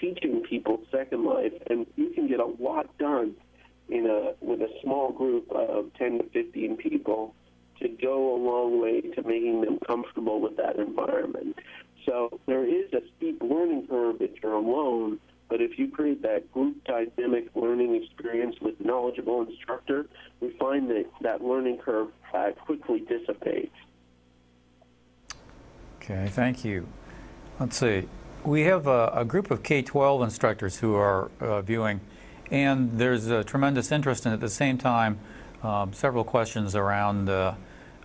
teaching people Second Life, and you can get a lot done in a with a small group of 10 to 15 people to go a long way to making them comfortable with that environment. So there is a steep learning curve if you're alone, but if you create that group dynamic learning experience with knowledgeable instructor, we find that that learning curve uh, quickly dissipates. Okay, thank you. Let's see. We have a, a group of K-12 instructors who are uh, viewing, and there's a tremendous interest, and at the same time, um, several questions around uh,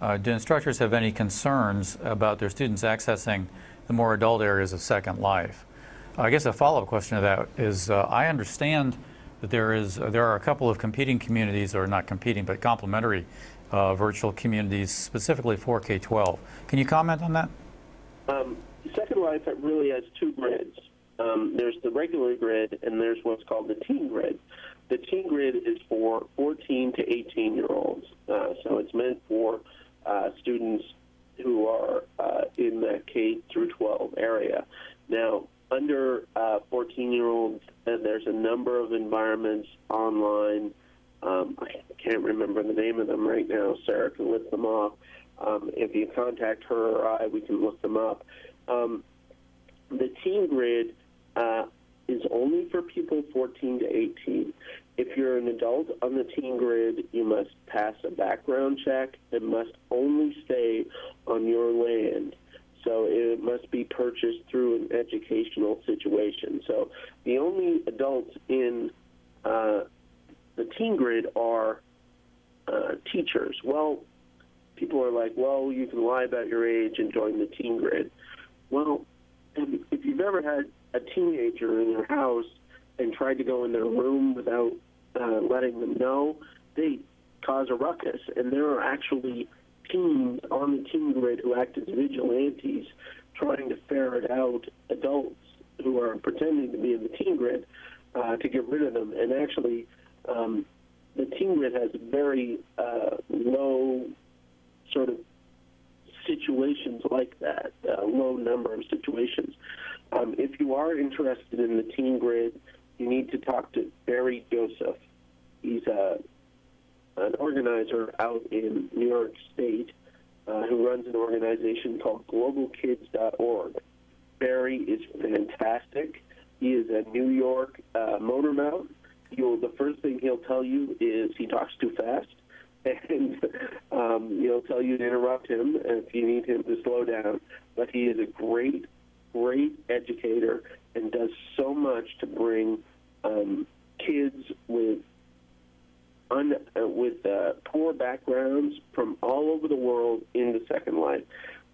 uh, do instructors have any concerns about their students accessing the more adult areas of Second Life? I guess a follow-up question to that is uh, I understand that there is there are a couple of competing communities, or not competing, but complementary uh, virtual communities specifically for K-12. Can you comment on that? Um, Second Life really has two grids. Um, there's the regular grid, and there's what's called the teen grid. The teen grid is for 14 to 18 year olds, uh, so it's meant for uh, students who are uh, in the K through 12 area. Now, under 14 year olds, uh, there's a number of environments online. Um, I can't remember the name of them right now. Sarah can list them off. Um, if you contact her or I, we can look them up. Um, the teen grid uh, is only for people 14 to 18. If you're an adult on the teen grid, you must pass a background check and must only stay on your land. So it must be purchased through an educational situation. So the only adults in uh, the teen grid are uh, teachers. Well, people are like, well, you can lie about your age and join the teen grid. Well, if you've ever had a teenager in your house and tried to go in their room without uh, letting them know, they cause a ruckus. And there are actually teens on the teen grid who act as vigilantes trying to ferret out adults who are pretending to be in the teen grid uh, to get rid of them. And actually, um, the teen grid has very uh, low sort of situations like that, a low number of situations. You are interested in the teen grid, you need to talk to Barry Joseph. He's a, an organizer out in New York State uh, who runs an organization called globalkids.org. Barry is fantastic. He is a New York uh, motor mount. He'll, the first thing he'll tell you is he talks too fast and um, he'll tell you to interrupt him if you need him to slow down. But he is a great, great educator and does so much to bring um, kids with un, uh, with uh, poor backgrounds from all over the world into Second Life.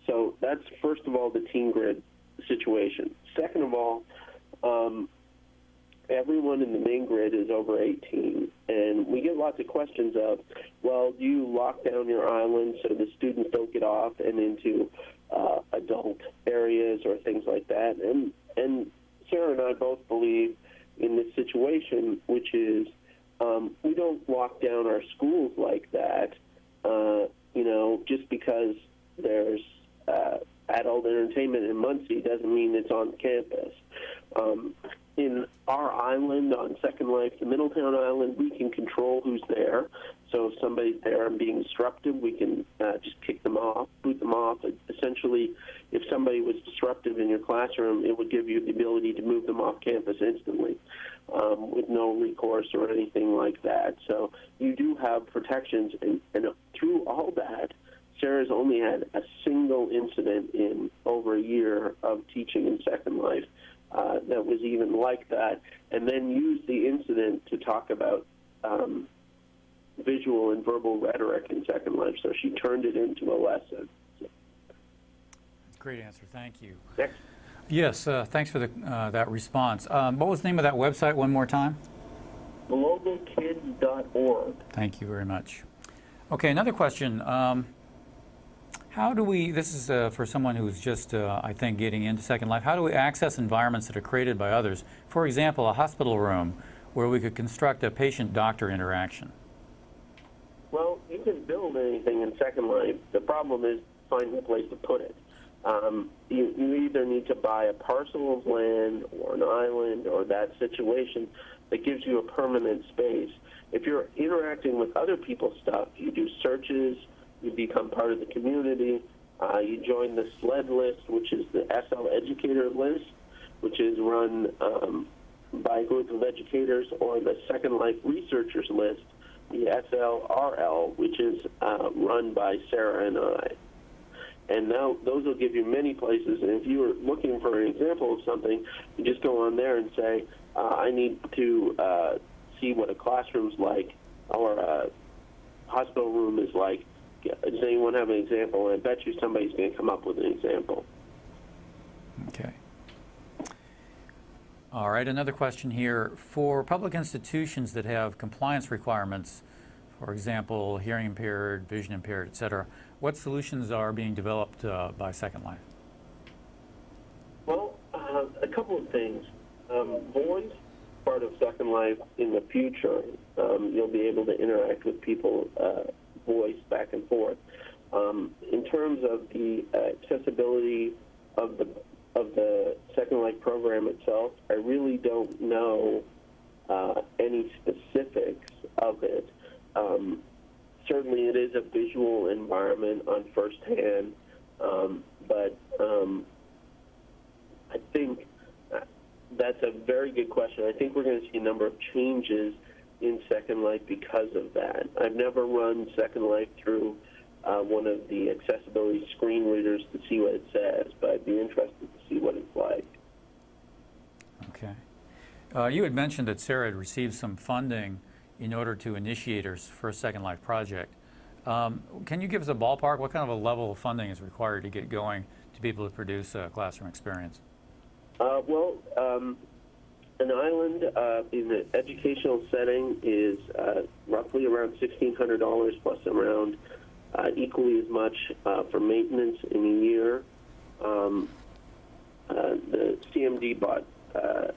So that's first of all the teen grid situation. Second of all, um, everyone in the main grid is over 18, and we get lots of questions of, well, do you lock down your island so the students don't get off and into uh, adult areas or things like that. And and Sarah and I both believe in this situation, which is um, we don't lock down our schools like that. Uh, you know, just because there's uh, adult entertainment in Muncie doesn't mean it's on campus. Um, in our island on Second Life, the Middletown Island, we can control who's there. So if somebody's there and being disruptive, we can uh, just kick them off, boot them off. Essentially, if somebody was disruptive in your classroom, it would give you the ability to move them off campus instantly um, with no recourse or anything like that. So you do have protections, and, and through all that, Sarah's only had a single incident in over a year of teaching in Second Life uh, that was even like that, and then used the incident to talk about um, visual and verbal rhetoric in Second Life. So she turned it into a lesson. Great answer. Thank you. Next. Yes, uh, thanks for the, uh, that response. Um, what was the name of that website one more time? globalkids.org. Thank you very much. Okay, another question. Um, how do we, this is uh, for someone who's just, uh, I think, getting into Second Life, how do we access environments that are created by others? For example, a hospital room where we could construct a patient doctor interaction. Can build anything in Second Life. The problem is finding a place to put it. Um, you, you either need to buy a parcel of land or an island or that situation that gives you a permanent space. If you're interacting with other people's stuff, you do searches, you become part of the community, uh, you join the SLED list, which is the SL Educator list, which is run um, by a group of educators, or the Second Life Researchers list, the SLRL, which is uh, run by Sarah and I. And now those will give you many places. And if you were looking for an example of something, you just go on there and say, uh, I need to uh, see what a classroom's like or a hospital room is like. Does anyone have an example? I bet you somebody's going to come up with an example. Okay. All right, another question here. For public institutions that have compliance requirements, for example, hearing impaired, vision impaired, et cetera, what solutions are being developed uh, by Second Life? Well, uh, a couple of things. Um, voice, part of Second Life in the future, um, you'll be able to interact with people uh, voice back and forth. Um, in terms of the uh, accessibility of the of the Second Life program itself, I really don't know uh, any specifics of it. Um, certainly, it is a visual environment on first hand, um, but um, I think that's a very good question. I think we're going to see a number of changes in Second Life because of that. I've never run Second Life through uh, one of the accessibility screen readers to see what it says, but I'd be interested to see what it's like. Okay. Uh, you had mentioned that Sarah had received some funding in order to initiate her first Second Life project. Um, can you give us a ballpark? What kind of a level of funding is required to get going to be able to produce a classroom experience? Uh, well, um, an island uh, in the educational setting is uh, roughly around $1,600 plus around uh, equally as much uh, for maintenance in a year. Um, uh, the CMD bought uh,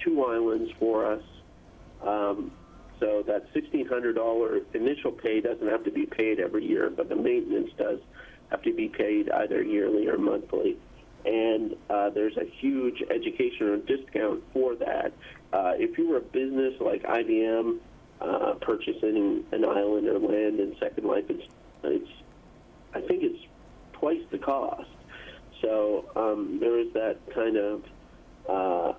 two islands for us. Um, so that $1,600 initial pay doesn't have to be paid every year, but the maintenance does have to be paid either yearly or monthly and uh, there's a huge educational discount for that. Uh, if you were a business like IBM uh, purchasing an island or land in Second Life, it's, I think it's twice the cost. So um, there is that kind of uh,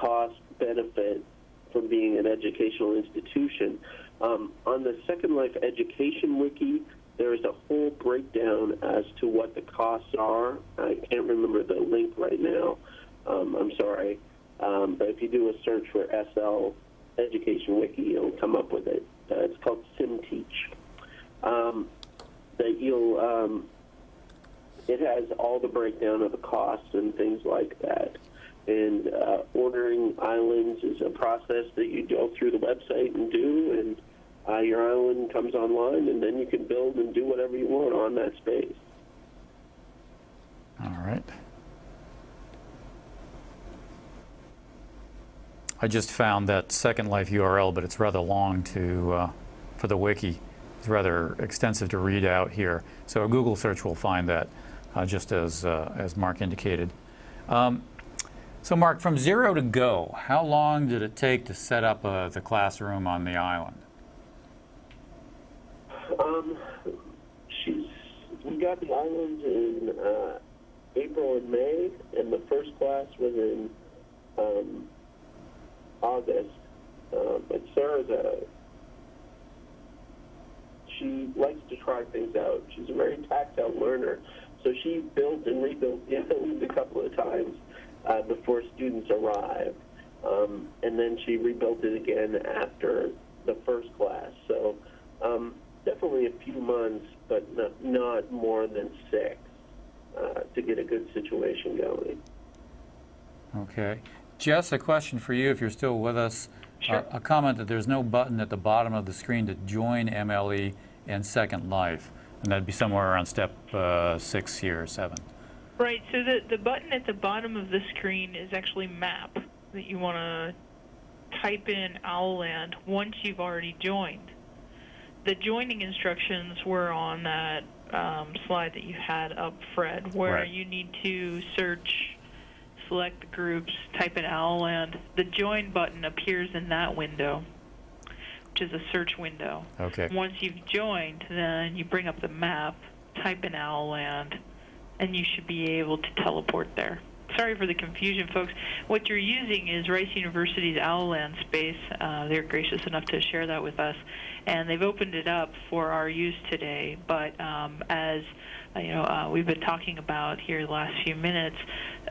cost benefit from being an educational institution. Um, on the Second Life Education Wiki, there is a whole breakdown as to what the costs are. I can't remember the link right now. Um, I'm sorry. Um, but if you do a search for SL Education Wiki, you'll come up with it. Uh, it's called SimTeach. Um, that you'll um, it has all the breakdown of the costs and things like that. And uh, ordering islands is a process that you go through the website and do, and uh, your island comes online, and then you can build and do whatever you want on that space. All right. I just found that Second Life URL, but it's rather long to uh, for the wiki. It's rather extensive to read out here. So a Google search will find that, uh, just as uh, as Mark indicated. Um, so Mark, from zero to go, how long did it take to set up uh, the classroom on the island? Um, she's we got the island in uh, April and May, and the first class was in um, August. Uh, but Sarah's a she likes to try things out. She's a very tactile learner, so she built and rebuilt the island a couple of times uh, before students arrived, um, and then she rebuilt it again after the first class. So um, definitely a few months, but not, not more than six uh, to get a good situation going. Okay. Jess, a question for you if you're still with us. Sure. A, a comment that there's no button at the bottom of the screen to join MLE and Second Life, and that'd be somewhere around step uh, six here, or seven. Right. So the the button at the bottom of the screen is actually map that you want to type in Owlland once you've already joined. The joining instructions were on that um, slide that you had up, Fred, where Right. you need to search, select the groups, type in Owlland. The join button appears in that window, which is a search window. Okay. Once you've joined, then you bring up the map, type in Owlland, and you should be able to teleport there. Sorry for the confusion, folks. What you're using is Rice University's Owlland space. Uh, they're gracious enough to share that with us, and they've opened it up for our use today. But um, as you know, uh, we've been talking about here the last few minutes,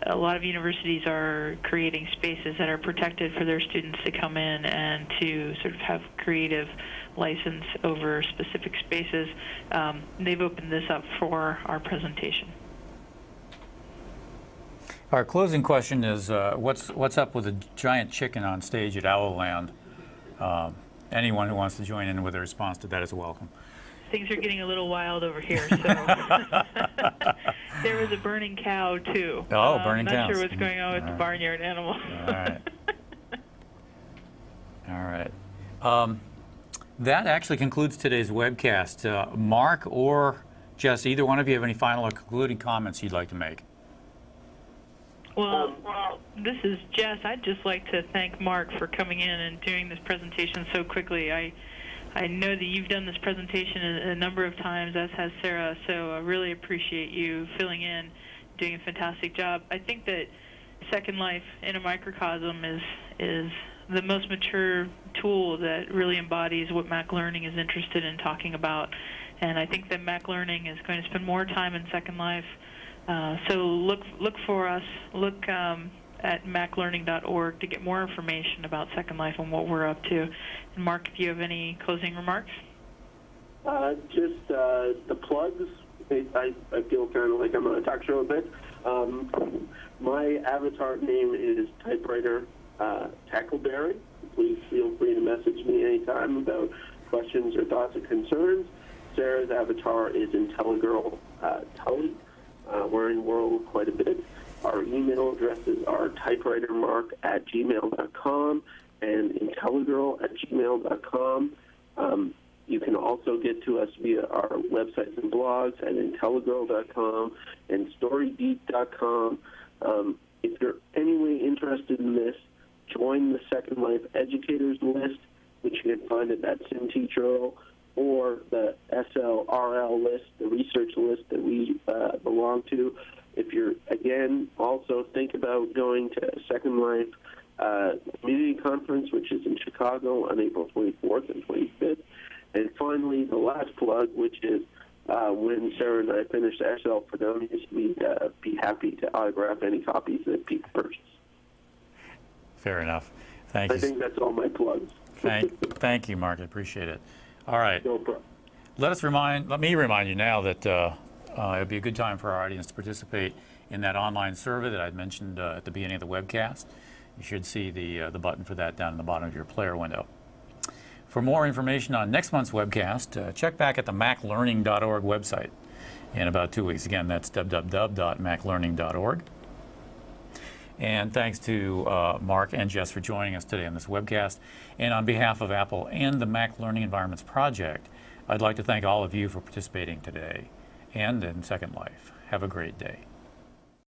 a lot of universities are creating spaces that are protected for their students to come in and to sort of have creative license over specific spaces. Um, they've opened this up for our presentation. Our closing question is, uh, what's what's up with the giant chicken on stage at Owlland? Um, anyone who wants to join in with a response to that is welcome. Things are getting a little wild over here, so there was a burning cow too. Oh, Um, burning cow. not cows. sure what's going on with the Alright. barnyard animal. All right. All right. Um, that actually concludes today's webcast. Uh, Mark or Jess, either one of you have any final or concluding comments you'd like to make? Well, this is Jess. I'd just like to thank Mark for coming in and doing this presentation so quickly. I I know that you've done this presentation a, a number of times, as has Sarah, so I really appreciate you filling in, doing a fantastic job. I think that Second Life in a microcosm is is the most mature tool that really embodies what Mac Learning is interested in talking about. And I think that Mac Learning is going to spend more time in Second Life. Uh, so look look for us. Look um, at maclearning.org to get more information about Second Life and what we're up to. And Mark, if you have any closing remarks. Uh, just uh, the plugs. I, I, I feel kind of like I'm on a talk show a bit. Um, my avatar name is typewriter uh, Tackleberry. Please feel free to message me anytime about questions or thoughts or concerns. Sarah's avatar is Intellagirl uh, Tully. Uh, we're in World quite a bit. Our email addresses are typewritermark at gmail.com and Intellagirl at gmail.com. Um, you can also get to us via our websites and blogs at Intellagirl.com and StoryDeep.com. Um, if you're anyway interested in this, join the Second Life Educators list, which you can find at that SimTeacher or the SLRL list, the research list that we uh, belong to. If you're, again, also think about going to Second Life uh, Community Conference, which is in Chicago on April 24th and 25th. And finally, the last plug, which is uh, when Sarah and I finish SL for Dummies, we'd uh, be happy to autograph any copies that people purchase. Fair enough. Thank I you. think that's all my plugs. Thank, thank you, Mark. I appreciate it. All right. no problem. Let us remind, let me remind you now that uh, uh, it'd be a good time for our audience to participate in that online survey that I mentioned uh, at the beginning of the webcast. You should see the, uh, the button for that down in the bottom of your player window. For more information on next month's webcast, uh, check back at the maclearning.org website in about two weeks. Again, that's www.maclearning.org. And thanks to uh, Mark and Jess for joining us today on this webcast. And on behalf of Apple and the Mac Learning Environments Project, I'd like to thank all of you for participating today and in Second Life. Have a great day.